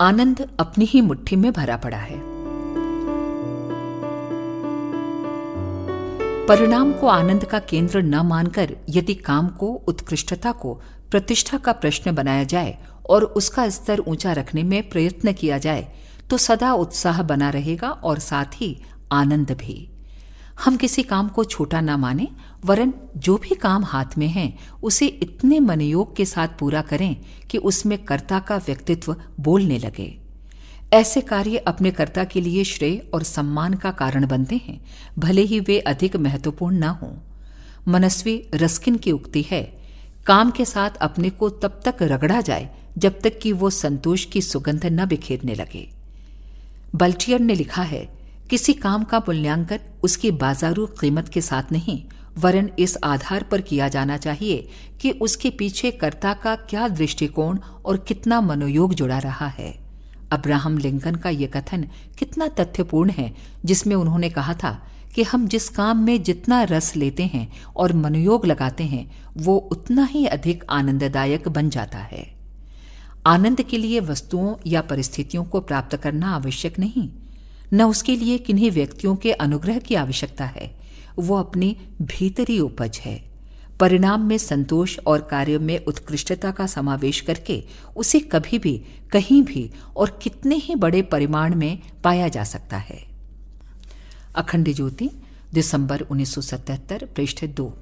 आनंद अपनी ही मुट्ठी में भरा पड़ा है। परिणाम को आनंद का केंद्र न मानकर यदि काम को, उत्कृष्टता को, प्रतिष्ठा का प्रश्न बनाया जाए और उसका स्तर ऊँचा रखने में प्रयत्न किया जाए तो सदा उत्साह बना रहेगा और साथ ही आनंद भी। हम किसी काम को छोटा ना माने, वरन जो भी काम हाथ में है, उसे इतने मनयोग के साथ पूरा करें कि उसमें कर्ता का व्यक्तित्व बोलने लगे। ऐसे कार्य अपने कर्ता के लिए श्रेय और सम्मान का कारण बनते हैं, भले ही वे अधिक महत्वपूर्ण न हों। मनस्वी रस्किन की उक्ति है, काम के साथ अपने को तब तक रगड़ा जाए जब तक कि वो संतोष की सुगंध न बिखेरने लगे। बल्टियर ने लिखा है किसी काम का मूल्यांकन उसकी बाजारू कीमत के साथ नहीं, वरन इस आधार पर किया जाना चाहिए कि उसके पीछे कर्ता का क्या दृष्टिकोण और कितना मनोयोग जुड़ा रहा है। अब्राहम लिंकन का यह कथन कितना तथ्यपूर्ण है, जिसमें उन्होंने कहा था कि हम जिस काम में जितना रस लेते हैं और मनोयोग लगाते हैं, वो उतना ही अधिक आनंददायक बन जाता है। आनंद के लिए वस्तुओं या परिस्थितियों को प्राप्त करना आवश्यक नहीं। न उसके लिए किन्हीं व्यक्तियों के अनुग्रह की आवश्यकता है। वो अपनी भीतरी उपज है। परिणाम में संतोष और कार्य में उत्कृष्टता का समावेश करके उसे कभी भी, कहीं भी और कितने ही बड़े परिमाण में पाया जा सकता है। अखंड ज्योति, दिसंबर 1977 पृष्ठ दो।